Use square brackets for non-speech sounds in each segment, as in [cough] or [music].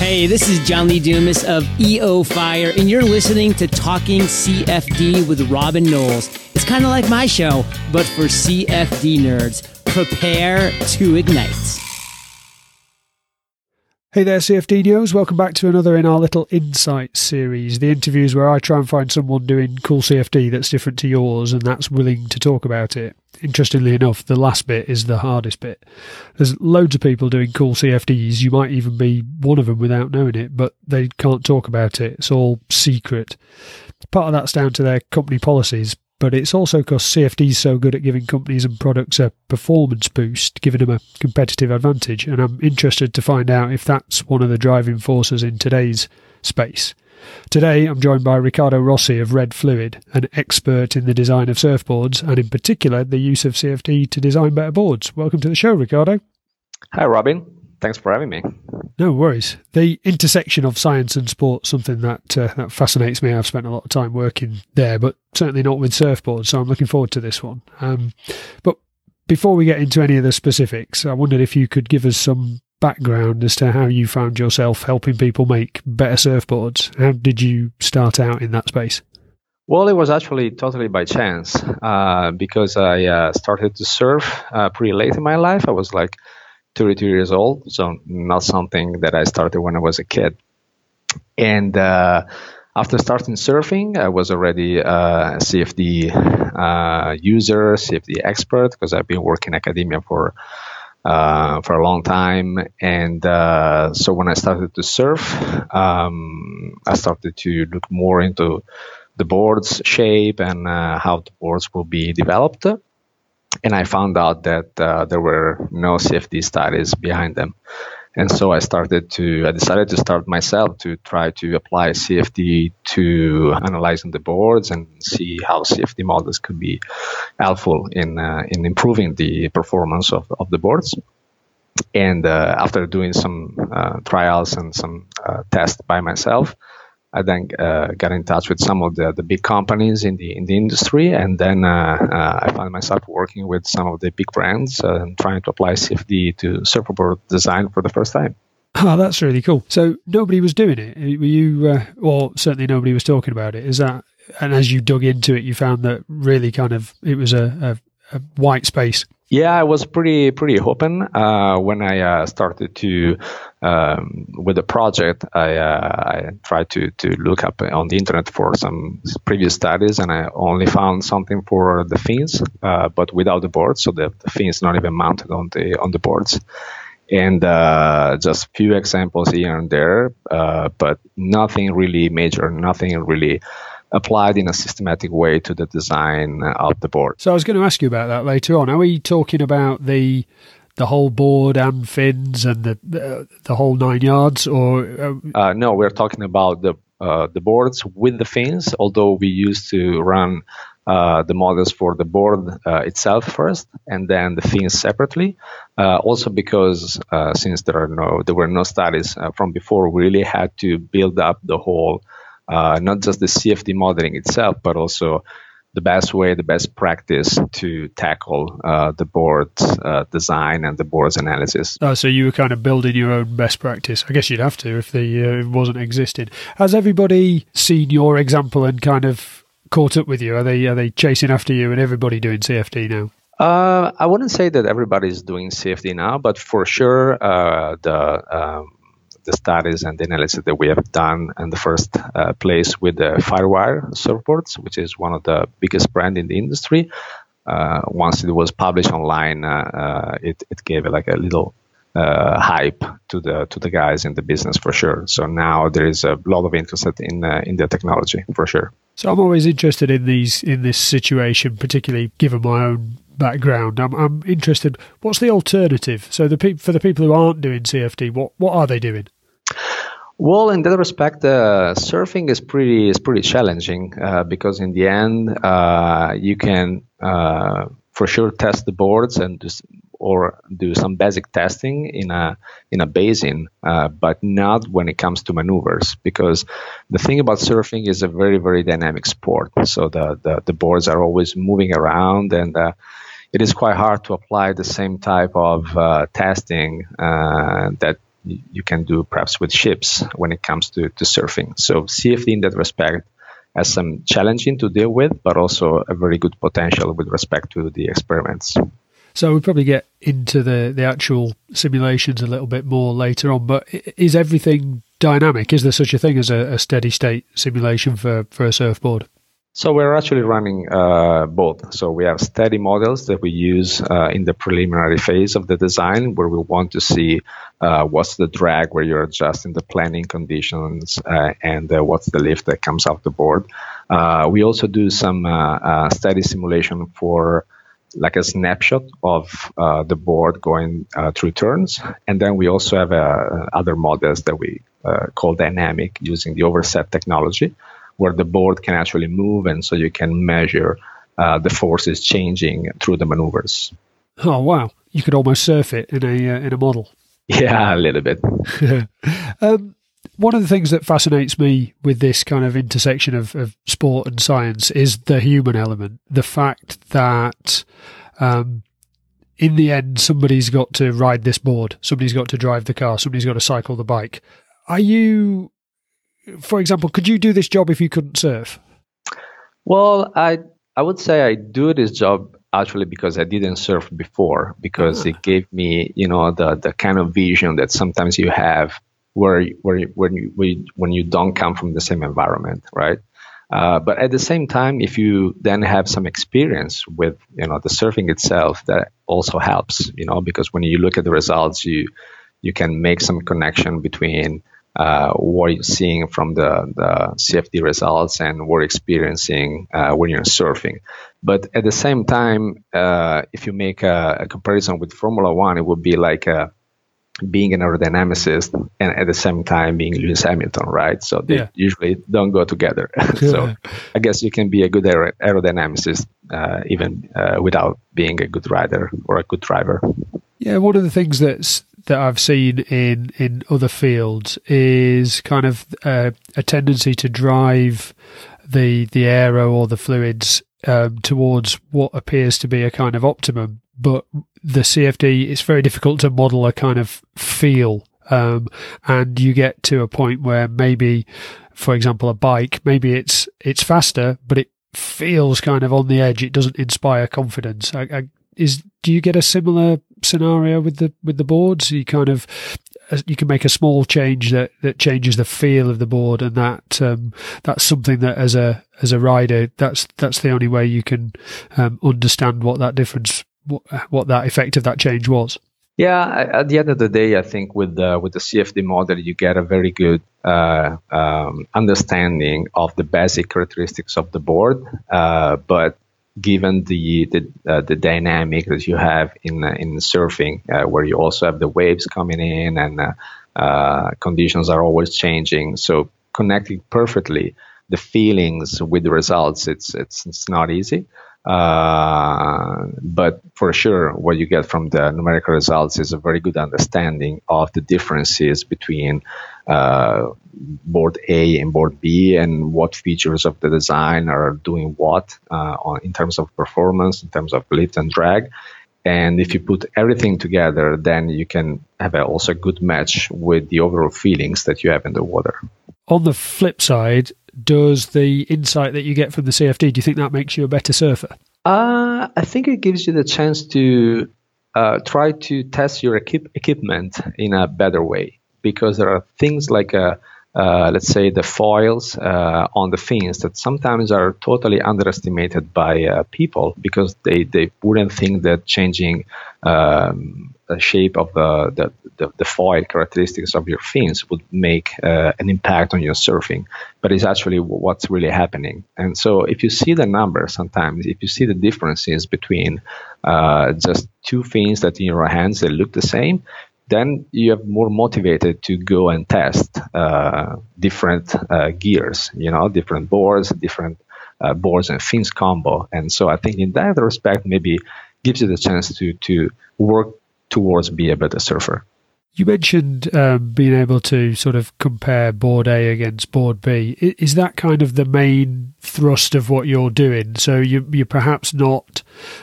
Hey, this is John Lee Dumas of EO Fire, and you're listening to Talking CFD with Robin Knowles. It's kind of like my show, but for CFD nerds. Prepare to ignite. Hey there, CFDios. Welcome back to another in our little Insight series. The interviews where I try and find someone doing cool CFD that's different to yours and that's willing to talk about it. Interestingly enough, the last bit is the hardest bit. There's loads of people doing cool CFDs. You might even be one of them without knowing it, but they can't talk about it. It's all secret. Part of that's down to their company policies, but it's also because CFD is so good at giving companies and products a performance boost, giving them a competitive advantage. And I'm interested to find out if that's one of the driving forces in today's space. Today, I'm joined by Riccardo Rossi of Red Fluid, an expert in the design of surfboards and, in particular, the use of CFD to design better boards. Welcome to the show, Riccardo. Hi, Robin. Thanks for having me. No worries. The intersection of science and sport something that uh, that fascinates me. I've spent a lot of time working there, but certainly not with surfboards. So I'm looking forward to this one. Um, but before we get into any of the specifics, I wondered if you could give us some background as to how you found yourself helping people make better surfboards. How did you start out in that space? Well, it was actually totally by chance uh, because I uh, started to surf uh, pretty late in my life. I was like 32 years old, so not something that I started when I was a kid. And uh, after starting surfing, I was already a CFD uh, user, CFD expert, because I've been working in academia for uh, for a long time. And uh, so when I started to surf, um, I started to look more into the board's shape and uh, how the boards will be developed and I found out that uh, there were no CFD studies behind them. And so I started to, I decided to start myself to try to apply CFD to analyzing the boards and see how CFD models could be helpful in, uh, in improving the performance of, of the boards. And uh, after doing some uh, trials and some uh, tests by myself, I then uh, got in touch with some of the, the big companies in the in the industry, and then uh, uh, I found myself working with some of the big brands uh, and trying to apply CFD to surfboard design for the first time. Oh, that's really cool. So nobody was doing it. Were you? Uh, well, certainly nobody was talking about it. Is that? And as you dug into it, you found that really kind of it was a, a white space. Yeah, I was pretty pretty open uh, when I uh, started to um, with the project. I, uh, I tried to to look up on the internet for some previous studies, and I only found something for the fins, uh, but without the boards. So the, the fins not even mounted on the on the boards, and uh, just few examples here and there, uh, but nothing really major, nothing really applied in a systematic way to the design of the board. So I was going to ask you about that later on. Are we talking about the the whole board and fins and the the, the whole nine yards, or uh, uh, no? We're talking about the uh, the boards with the fins. Although we used to run uh, the models for the board uh, itself first, and then the fins separately. Uh, also, because since there are no there were no studies from before, we really had to build up the whole uh, not just the CFD modeling itself, but also the best way, the best practice to tackle uh, the board uh, design and the board's analysis. Oh, so you were kind of building your own best practice. I guess you'd have to if the uh, wasn't existing. Has everybody seen your example and kind of caught up with you? Are they are they chasing after you and everybody doing CFD now? Uh, I wouldn't say that everybody's doing CFD now, but for sure uh, the um, the studies and the analysis that we have done in the first uh, place with the Firewire surfboards, which is one of the biggest brand in the industry. Uh, once it was published online, uh, uh it, it gave like a little uh, hype to the to the guys in the business for sure. So now there is a lot of interest in in the technology for sure. So I'm always interested in these in this situation, particularly given my own background. I'm, I'm interested. What's the alternative? So the pe- for the people who aren't doing CFD, what what are they doing? Well, in that respect, uh, surfing is pretty is pretty challenging uh, because in the end, uh, you can uh, for sure test the boards and just, or do some basic testing in a in a basin, uh, but not when it comes to maneuvers. Because the thing about surfing is a very very dynamic sport. So the the, the boards are always moving around and uh, it is quite hard to apply the same type of uh, testing uh, that you can do perhaps with ships when it comes to, to surfing. So CFD in that respect has some challenging to deal with, but also a very good potential with respect to the experiments. So we'll probably get into the, the actual simulations a little bit more later on, but is everything dynamic? Is there such a thing as a, a steady state simulation for, for a surfboard? So we're actually running uh, both. So we have steady models that we use uh, in the preliminary phase of the design, where we want to see uh, what's the drag where you're adjusting the planing conditions uh, and uh, what's the lift that comes off the board. Uh, we also do some steady simulation for like a snapshot of the board going through turns, and then we also have other models that we call dynamic using the overset technology where the board can actually move, and so you can measure uh, the forces changing through the maneuvers. Oh wow! You could almost surf it in a uh, in a model. [laughs] Yeah, a little bit. [laughs] um, one of the things that fascinates me with this kind of intersection of, of sport and science is the human element. The fact that um, in the end, somebody's got to ride this board, somebody's got to drive the car, somebody's got to cycle the bike. Are you for example, could you do this job if you couldn't surf? Well, I I would say I do this job actually because I didn't surf before because it gave me you know the the kind of vision that sometimes you have where where when you when you don't come from the same environment, right? Uh, but at the same time, if you then have some experience with you know the surfing itself, that also helps, you know, because when you look at the results, you you can make some connection between uh, what you're seeing from the, the CFD results and what you're experiencing uh, when you're surfing. But at the same time, uh, if you make a, a, comparison with Formula One, it would be like uh, being an aerodynamicist and at the same time being Lewis Hamilton, right? So they yeah. usually don't go together. [laughs] so I guess you can be a good aer- aerodynamicist uh, even uh, without being a good rider or a good driver. Yeah, one of the things that's that I've seen in in other fields is kind of uh, a tendency to drive the the aero or the fluids um, towards what appears to be a kind of optimum, but the CFD it's very difficult to model a kind of feel, um, and you get to a point where maybe, for example, a bike maybe it's it's faster, but it feels kind of on the edge. It doesn't inspire confidence. I, I, is do you get a similar scenario with the with the boards? You kind of uh, you can make a small change that, that changes the feel of the board, and that um, that's something that as a as a rider, that's that's the only way you can um, understand what that difference, what, what that effect of that change was. Yeah, at the end of the day, I think with the with the CFD model, you get a very good uh, um, understanding of the basic characteristics of the board. Uh, but given the the, uh, the dynamic that you have in uh, in surfing, uh, where you also have the waves coming in and uh, uh, conditions are always changing, so connecting perfectly the feelings with the results, it's it's it's not easy. Uh, but for sure, what you get from the numerical results is a very good understanding of the differences between uh, board A and board B and what features of the design are doing what uh, on, in terms of performance, in terms of lift and drag. And if you put everything together, then you can have a, also a good match with the overall feelings that you have in the water. On the flip side, does the insight that you get from the CFD, do you think that makes you a better surfer? Uh, I think it gives you the chance to uh, try to test your equip- equipment in a better way because there are things like uh, uh, let's say the foils uh, on the fins that sometimes are totally underestimated by uh, people because they, they wouldn't think that changing um, the shape of the, the, the, the, foil characteristics of your fins would make uh, an impact on your surfing. But it's actually what's really happening. And so if you see the numbers sometimes if you see the differences between uh, just two fins that in your hands they look the same then you have more motivated to go and test uh, different uh, gears, you know, different boards, different uh, boards and fins combo. And so I think in that respect, maybe gives you the chance to to work towards be a better surfer. You mentioned um, being able to sort of compare board A against board B. Is that kind of the main thrust of what you're doing? So you, you're perhaps not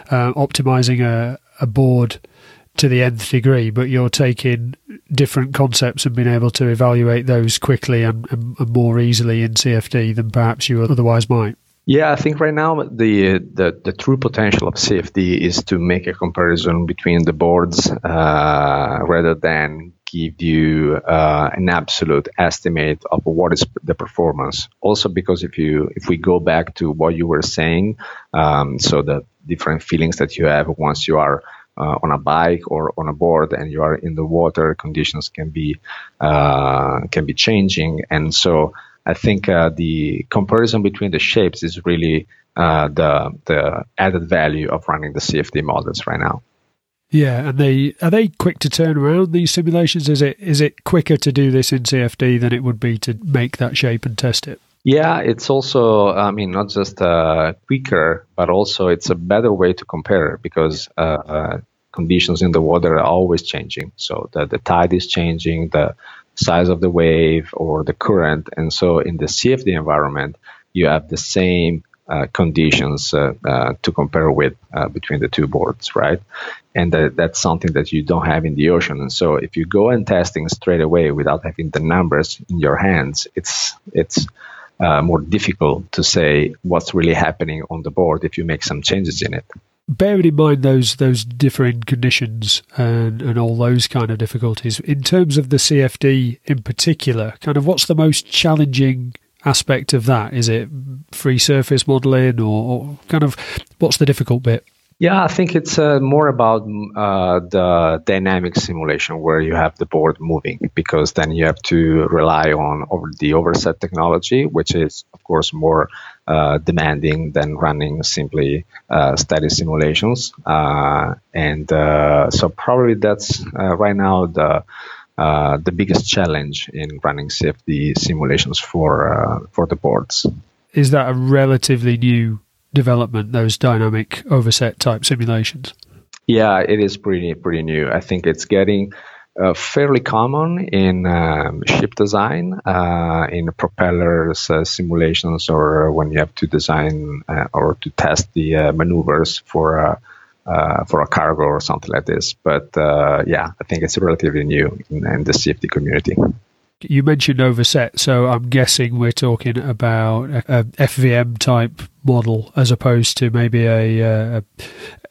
uh, optimizing a, a board to the nth degree, but you're taking different concepts and being able to evaluate those quickly and, and, and more easily in CFD than perhaps you otherwise might. Yeah, I think right now the, the, the true potential of CFD is to make a comparison between the boards uh, rather than give you uh, an absolute estimate of what is the performance. Also, because if you if we go back to what you were saying, um, so the different feelings that you have once you are uh, on a bike or on a board and you are in the water, conditions can be uh, can be changing, and so I think uh, the comparison between the shapes is really uh, the the added value of running the CFD models right now. Yeah, and they are they quick to turn around these simulations? Is it is it quicker to do this in CFD than it would be to make that shape and test it? Yeah, it's also I mean not just uh, quicker, but also it's a better way to compare because uh, uh, conditions in the water are always changing. So the the tide is changing, the size of the wave or the current, and so in the CFD environment you have the same uh, conditions uh, uh, to compare with between the two boards, right? And that's something that you don't have in the ocean. And so if you go and testing straight away without having the numbers in your hands, it's it's uh, more difficult to say what's really happening on the board if you make some changes in it. Bearing in mind those those differing conditions and, and all those kind of difficulties, in terms of the CFD in particular, kind of what's the most challenging aspect of that? Is it free surface modeling, or, or kind of what's the difficult bit? Yeah, I think it's uh, more about uh, the dynamic simulation where you have the board moving because then you have to rely on over the overset technology, which is, of course, more uh, demanding than running simply uh, static simulations. Uh, and uh, so, probably that's right now the the biggest challenge in running CFD simulations for for the boards. Is that a relatively new development? Those dynamic overset type simulations. Yeah, it is pretty pretty new. I think it's getting uh, fairly common in um, ship design, uh, in propellers uh, simulations, or when you have to design uh, or to test the maneuvers for uh, for a cargo or something like this. But uh, yeah, I think it's relatively new in, in, the CFD community. You mentioned overset, so I'm guessing we're talking about a, a FVM type model as opposed to maybe a, a,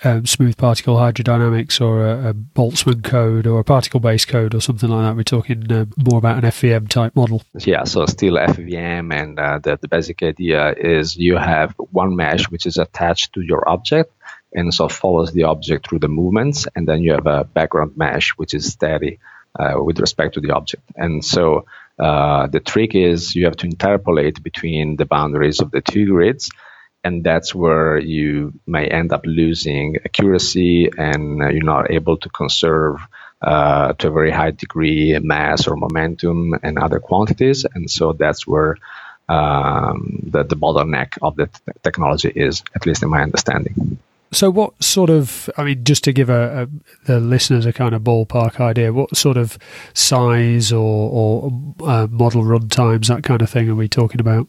a smooth particle hydrodynamics or a, Boltzmann code or a particle based code or something like that. We're talking uh, more about an FVM type model. Yeah, so still FVM, and uh, the, the basic idea is you have one mesh which is attached to your object and so follows the object through the movements. And then you have a background mesh, which is steady with respect to the object. And so uh, the trick is you have to interpolate between the boundaries of the two grids. And that's where you may end up losing accuracy and uh, you're not able to conserve uh, to a very high degree mass or momentum and other quantities. And so that's where um, the, the bottleneck of the t- technology is, at least in my understanding. So, what sort of, I mean, just to give a, a, the listeners a kind of ballpark idea, what sort of size or, or uh, model run times, that kind of thing, are we talking about?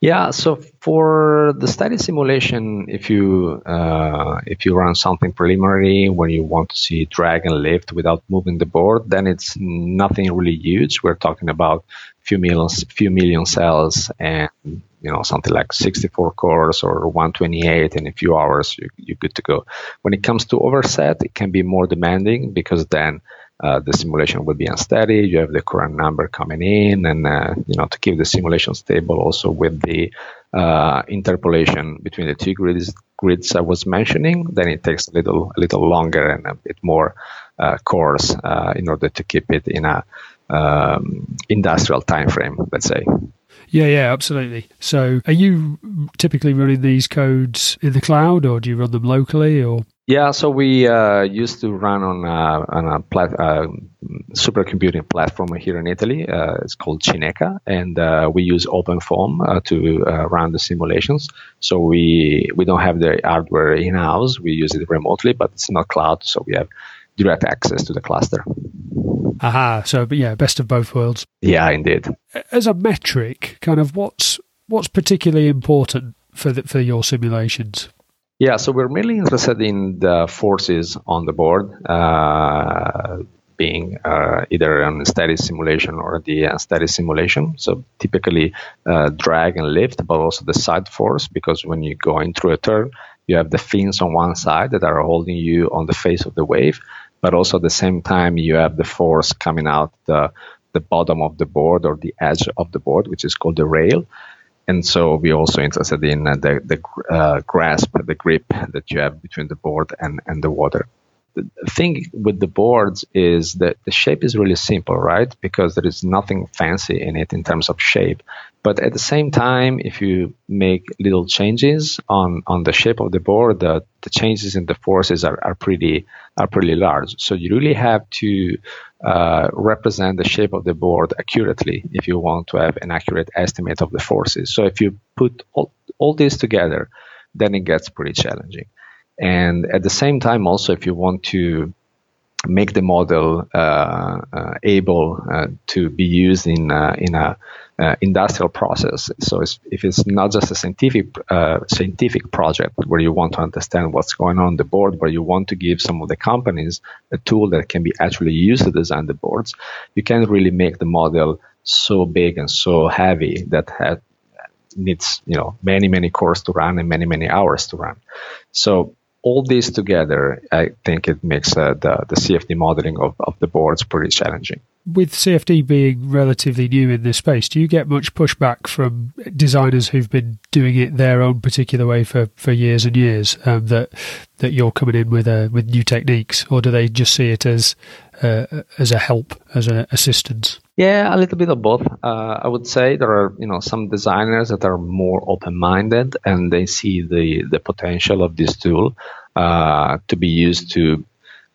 Yeah, so for the static simulation, if you uh, if you run something preliminary when you want to see drag and lift without moving the board, then it's nothing really huge. We're talking about few millions, few million cells, and you know something like 64 cores or 128 in a few hours, you, you're good to go. When it comes to overset, it can be more demanding because then uh, the simulation will be unsteady. You have the Courant number coming in, and uh, you know to keep the simulation stable. Also with the uh, interpolation between the two grids, grids I was mentioning, then it takes a little a little longer and a bit more uh, cores uh, in order to keep it in a um, industrial time frame. Let's say. Yeah, yeah, absolutely. So, are you typically running these codes in the cloud, or do you run them locally, or? Yeah, so we uh, used to run on a, on a plat- uh, supercomputing platform here in Italy. Uh, it's called Cineca, and uh, we use OpenFOAM uh, to uh, run the simulations. So we we don't have the hardware in house. We use it remotely, but it's not cloud, so we have direct access to the cluster. Aha! So, but yeah, best of both worlds. Yeah, indeed. As a metric, kind of what's what's particularly important for the, for your simulations? Yeah, so we're mainly interested in the forces on the board, uh, being uh, either an steady simulation or the unsteady simulation. So typically uh, drag and lift, but also the side force, because when you go in through a turn, you have the fins on one side that are holding you on the face of the wave, but also at the same time you have the force coming out the the bottom of the board or the edge of the board, which is called the rail and so we're also interested in uh, the, the uh, grasp, the grip that you have between the board and, and the water. The thing with the boards is that the shape is really simple, right? Because there is nothing fancy in it in terms of shape. But at the same time, if you make little changes on, on the shape of the board, the, the changes in the forces are, are pretty are pretty large. So you really have to uh, represent the shape of the board accurately if you want to have an accurate estimate of the forces. So if you put all, all this together, then it gets pretty challenging. And at the same time, also, if you want to make the model uh, uh, able uh, to be used in uh, in a uh, industrial process. So it's, if it's not just a scientific uh, scientific project where you want to understand what's going on, the board, where you want to give some of the companies a tool that can be actually used to design the boards, you can't really make the model so big and so heavy that has, needs you know many many cores to run and many many hours to run. So all this together, I think it makes uh, the, the CFD modeling of, of the boards pretty challenging. With CFD being relatively new in this space, do you get much pushback from designers who've been doing it their own particular way for, for years and years um, that that you're coming in with with new techniques, or do they just see it as uh, as a help, as an assistance? Yeah, a little bit of both. Uh, I would say there are you know some designers that are more open-minded and they see the the potential of this tool uh, to be used to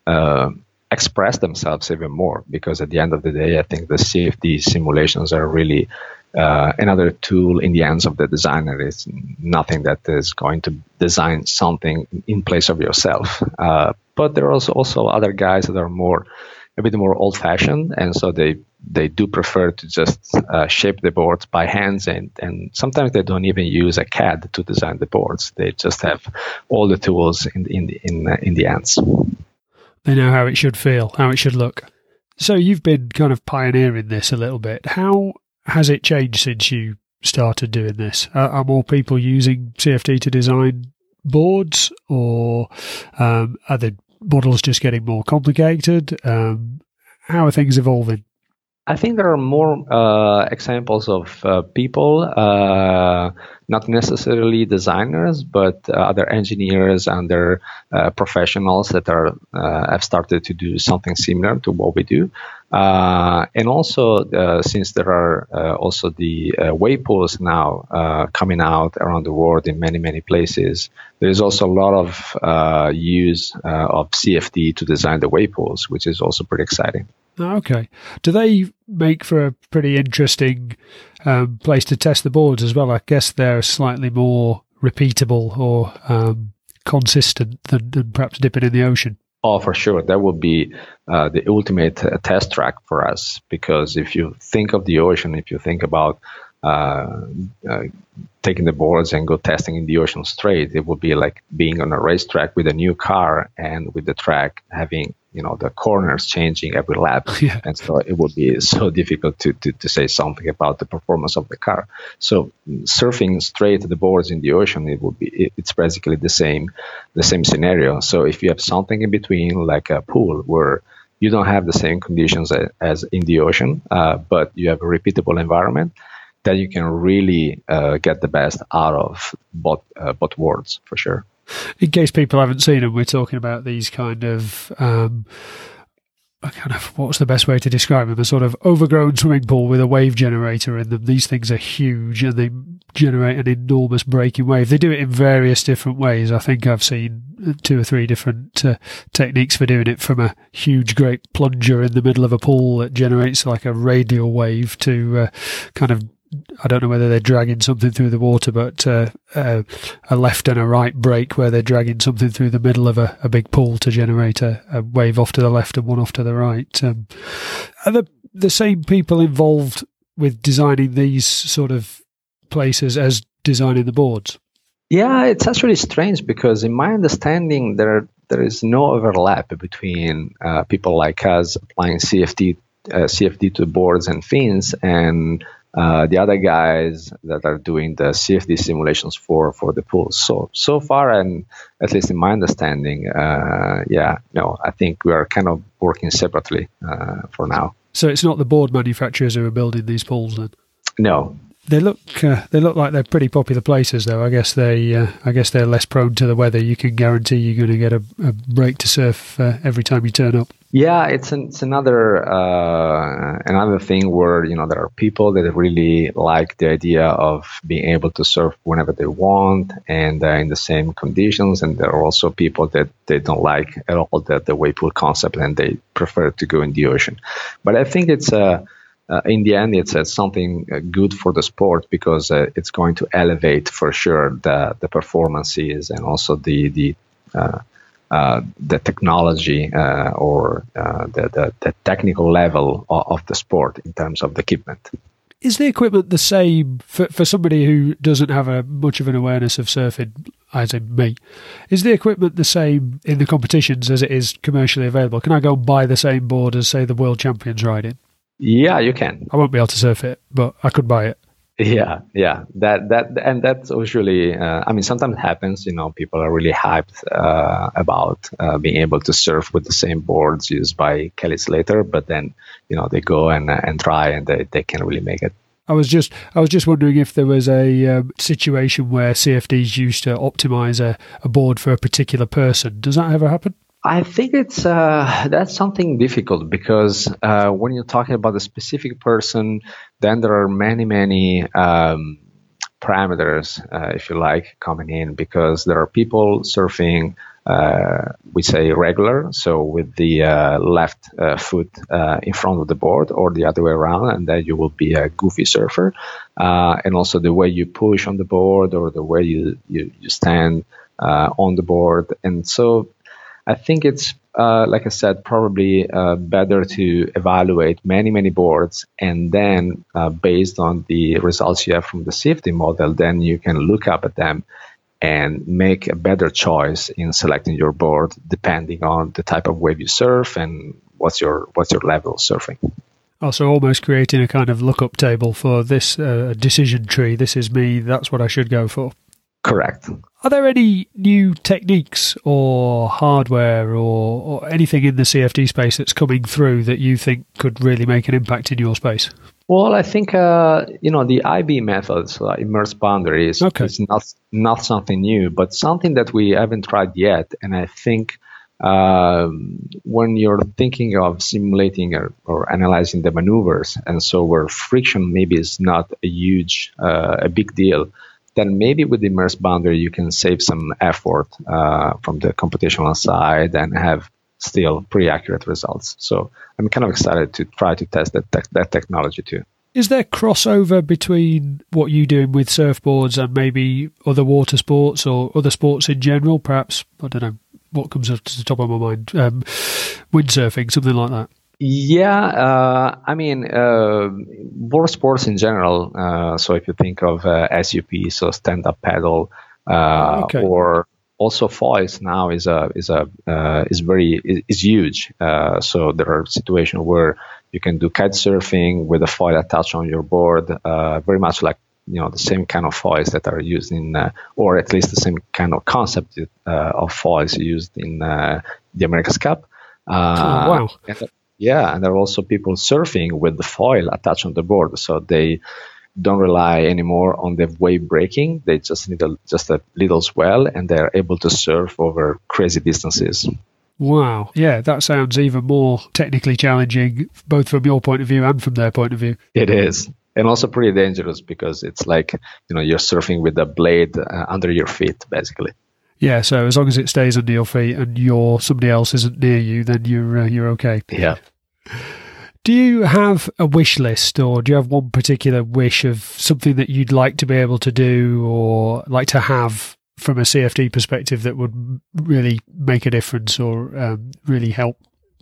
uh, express themselves even more. Because at the end of the day, I think the CFD simulations are really uh, another tool in the hands of the designer. It's nothing that is going to design something in place of yourself. Uh, but there are also also other guys that are more a bit more old fashioned, and so they they do prefer to just uh, shape the boards by hands, and and sometimes they don't even use a CAD to design the boards. They just have all the tools in in the, in uh, in the ends. They know how it should feel, how it should look. So you've been kind of pioneering this a little bit. How has it changed since you started doing this? Are, are more people using CFD to design boards, or um, are the models just getting more complicated? Um, how are things evolving? I think there are more uh, examples of uh, people, uh, not necessarily designers, but uh, other engineers and their uh, professionals that are uh, have started to do something similar to what we do. Uh, and also, uh, since there are uh, also the wave pools now coming out around the world in many many places, there is also a lot of use of CFD to design the wave pools, which is also pretty exciting. Okay. Do they make for a pretty interesting um, place to test the boards as well? I guess they're slightly more repeatable or um, consistent than, than, perhaps dipping in the ocean. Oh, for sure. That would be uh, the ultimate uh, test track for us because if you think of the ocean, if you think about uh, uh, taking the boards and go testing in the ocean straight, it would be like being on a racetrack with a new car and with the track having you know the corners changing every lap. [laughs] Yeah. and so it would be so [laughs] difficult to, to, to say something about the performance of the car. So surfing straight the boards in the ocean it would be it's basically the same the same scenario. So if you have something in between like a pool where you don't have the same conditions as in the ocean uh, but you have a repeatable environment then you can really uh, get the best out of both uh, both worlds for sure in case people haven't seen them, we're talking about these kind of. Um, kind of what's the best way to describe them? A sort of overgrown swimming pool with a wave generator in them. These things are huge and they generate an enormous breaking wave. They do it in various different ways. I think I've seen two or three different uh, techniques for doing it from a huge, great plunger in the middle of a pool that generates like a radial wave to uh, kind of I don't know whether they're dragging something through the water, but uh, uh, a left and a right break where they're dragging something through the middle of a, a big pool to generate a, a, wave off to the left and one off to the right. Um, are the the same people involved with designing these sort of places as designing the boards? Yeah, it's actually strange because, in my understanding, there there is no overlap between uh, people like us applying CFD uh, CFD to boards and fins and uh, the other guys that are doing the CFD simulations for for the pools. So so far, and at least in my understanding, uh, yeah, no, I think we are kind of working separately uh, for now. So it's not the board manufacturers who are building these pools, then. No, they look uh, they look like they're pretty popular places, though. I guess they uh, I guess they're less prone to the weather. You can guarantee you're going to get a, a break to surf uh, every time you turn up. Yeah, it's an, it's another uh, another thing where you know there are people that really like the idea of being able to surf whenever they want and uh, in the same conditions, and there are also people that they don't like at all the the wave pool concept and they prefer to go in the ocean. But I think it's a uh, uh, in the end, it's uh, something uh, good for the sport because uh, it's going to elevate for sure the the performances and also the the uh, uh, the technology or the, the, the technical level of, of, the sport in terms of the equipment. Is the equipment the same for, for somebody who doesn't have a much of an awareness of surfing, as in me? Is the equipment the same in the competitions as it is commercially available? Can I go buy the same board as, say, the world champions riding? Yeah, you can. I won't be able to surf it, but I could buy it. Yeah, yeah. That that and that's usually. Uh, I mean, sometimes happens. You know, people are really hyped uh, about uh, being able to surf with the same boards used by Kelly Slater, but then you know they go and and try and they, they can't really make it. I was just I was just wondering if there was a um, situation where CFDs used to optimize a, a board for a particular person. Does that ever happen? I think it's uh, that's something difficult because uh, when you're talking about a specific person, then there are many many um, parameters, uh, if you like, coming in because there are people surfing. Uh, we say regular, so with the uh, left uh, foot in front of the board, or the other way around, and then you will be a goofy surfer. and also the way you push on the board or the way you you, you stand on the board, and so I think it's uh, like I said, probably uh, better to evaluate many, many boards, and then uh, based on the results you have from the CFD model, then you can look up at them and make a better choice in selecting your board depending on the type of wave you surf and what's your what's your level of surfing. Also, almost creating a kind of lookup table for this uh, decision tree. This is me. That's what I should go for. Correct. Are there any new techniques or hardware or, or, anything in the CFD space that's coming through that you think could really make an impact in your space? Well, I think uh, you know the IB methods, uh, immersed boundaries, okay. is not not something new, but something that we haven't tried yet. And I think um, when you're thinking of simulating or, or, analyzing the maneuvers, and so where friction maybe is not a huge, uh, a big deal, then maybe with the immersed boundary you can save some effort uh, from the computational side and have still pretty accurate results. So I'm kind of excited to try to test that te- that technology too. Is there crossover between what you doing with surfboards and maybe other water sports or other sports in general? Perhaps I don't know what comes to the top of my mind. Um, windsurfing, something like that. Yeah, uh, I mean, uh, board sports in general. Uh, so if you think of uh, SUP, so stand up paddle, uh, okay. or also foils now is a is a uh, is very is, is huge. so there are situations where you can do kite surfing with a foil attached on your board, very much like you know the same kind of foils that are used in, or at least the same kind of concept of foils used in the America's Cup. oh, wow. Yeah, and there are also people surfing with the foil attached on the board, so they don't rely anymore on the wave breaking. They just need a, just a little swell, and they're able to surf over crazy distances. Wow. Yeah, that sounds even more technically challenging, both from your point of view and from their point of view. It is. And also pretty dangerous because it's like, you know, you're surfing with a blade uh, under your feet, basically. Yeah, so as long as it stays under your feet and your somebody else isn't near you, then you're uh, you're okay. Yeah. Do you have a wish list, or do you have one particular wish of something that you'd like to be able to do, or like to have from a CFD perspective that would really make a difference, or um, really help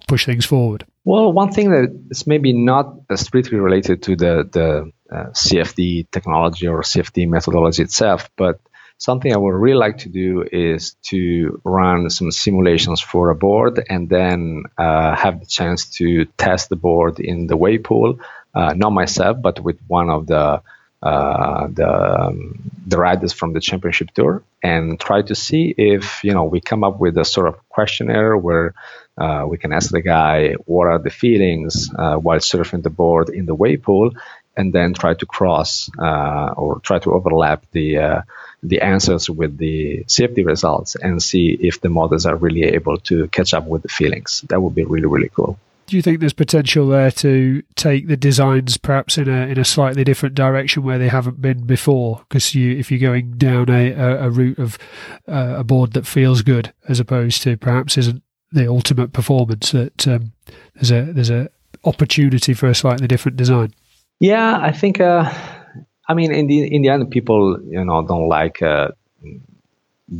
push things forward? Well, one thing that is maybe not strictly related to the the uh, CFD technology or CFD methodology itself, but something I would really like to do is to run some simulations for a board and then uh, have the chance to test the board in the wave pool, uh, not myself, but with one of the uh, the um, the riders from the championship tour and try to see if you know we come up with a sort of questionnaire where uh, we can ask the guy what are the feelings uh, while surfing the board in the wave pool and then try to cross uh, or try to overlap the uh, the answers with the CFD results and see if the models are really able to catch up with the feelings. That would be really really cool. Do you think there's potential there to take the designs perhaps in a in a slightly different direction where they haven't been before? Because you, if you're going down a, a, route of uh, a board that feels good as opposed to perhaps isn't the ultimate performance, that um, there's a there's a opportunity for a slightly different design. Yeah, I think. Uh, I mean, in the in the end, people you know don't like uh,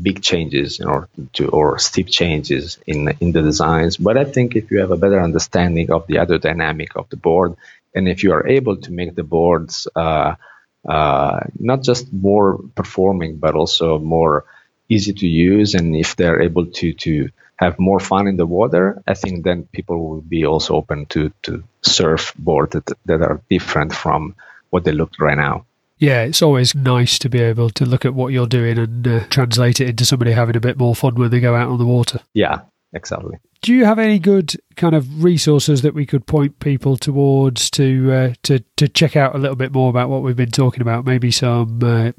big changes, you know, to or steep changes in in the designs. But I think if you have a better understanding of the other dynamic of the board, and if you are able to make the boards uh, uh, not just more performing, but also more easy to use, and if they're able to to have more fun in the water, I think then people will be also open to to surf boards that, that are different from what they look right now. Yeah, it's always nice to be able to look at what you're doing and uh, translate it into somebody having a bit more fun when they go out on the water. Yeah, exactly. Do you have any good kind of resources that we could point people towards to uh, to to check out a little bit more about what we've been talking about? Maybe some uh,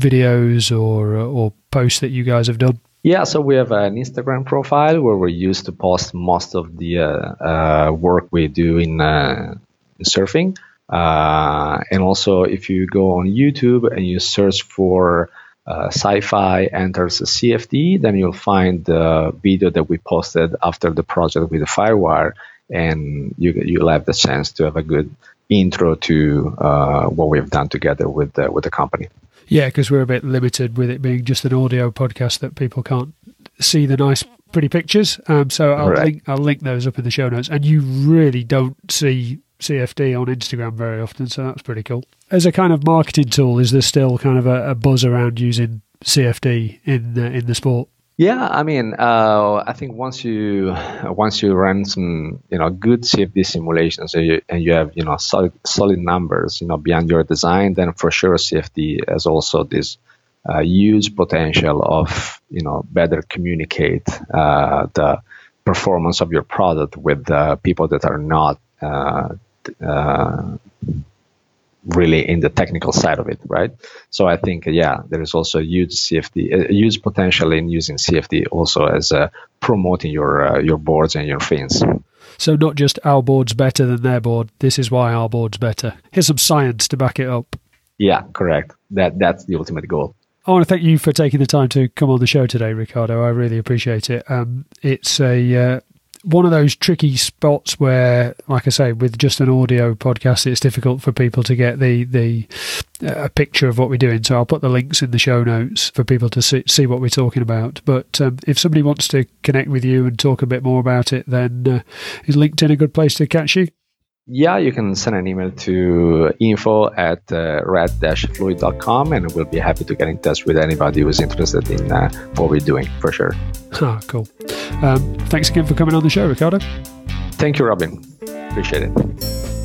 videos or or posts that you guys have done. Yeah, so we have an Instagram profile where we used to post most of the uh, uh, work we do in, uh, in surfing. Uh, and also, if you go on YouTube and you search for uh, sci-fi enters CFD, then you'll find the video that we posted after the project with the Firewire, and you, you'll have the chance to have a good intro to uh, what we've done together with the, with the company. Yeah, because we're a bit limited with it being just an audio podcast that people can't see the nice, pretty pictures. Um, so I'll right. link I'll link those up in the show notes. And you really don't see CFD on Instagram very often, so that's pretty cool. As a kind of marketing tool, is there still kind of a, a buzz around using CFD in the, in the sport? Yeah, I mean, uh, I think once you once you run some you know good CFD simulations and you, and you have you know solid solid numbers you know beyond your design, then for sure CFD has also this uh, huge potential of you know better communicate uh, the performance of your product with people that are not uh, really in the technical side of it, right? So I think, yeah, there is also a huge CFD, a huge potential in using CFD also as uh, promoting your uh, your boards and your fins. So not just our board's better than their board. This is why our board's better. Here's some science to back it up. Yeah, correct. That that's the ultimate goal. I want to thank you for taking the time to come on the show today, Riccardo. I really appreciate it. Um, it's a uh, one of those tricky spots where, like I say, with just an audio podcast, it's difficult for people to get the the uh, a picture of what we're doing. So I'll put the links in the show notes for people to see, see what we're talking about. But um, if somebody wants to connect with you and talk a bit more about it, then uh, is LinkedIn a good place to catch you? Yeah, you can send an email to info at uh, red-fluid.com and we'll be happy to get in touch with anybody who's interested in uh, what we're doing for sure. Ah, cool. Um, thanks again for coming on the show, Riccardo. Thank you, Robin. Appreciate it.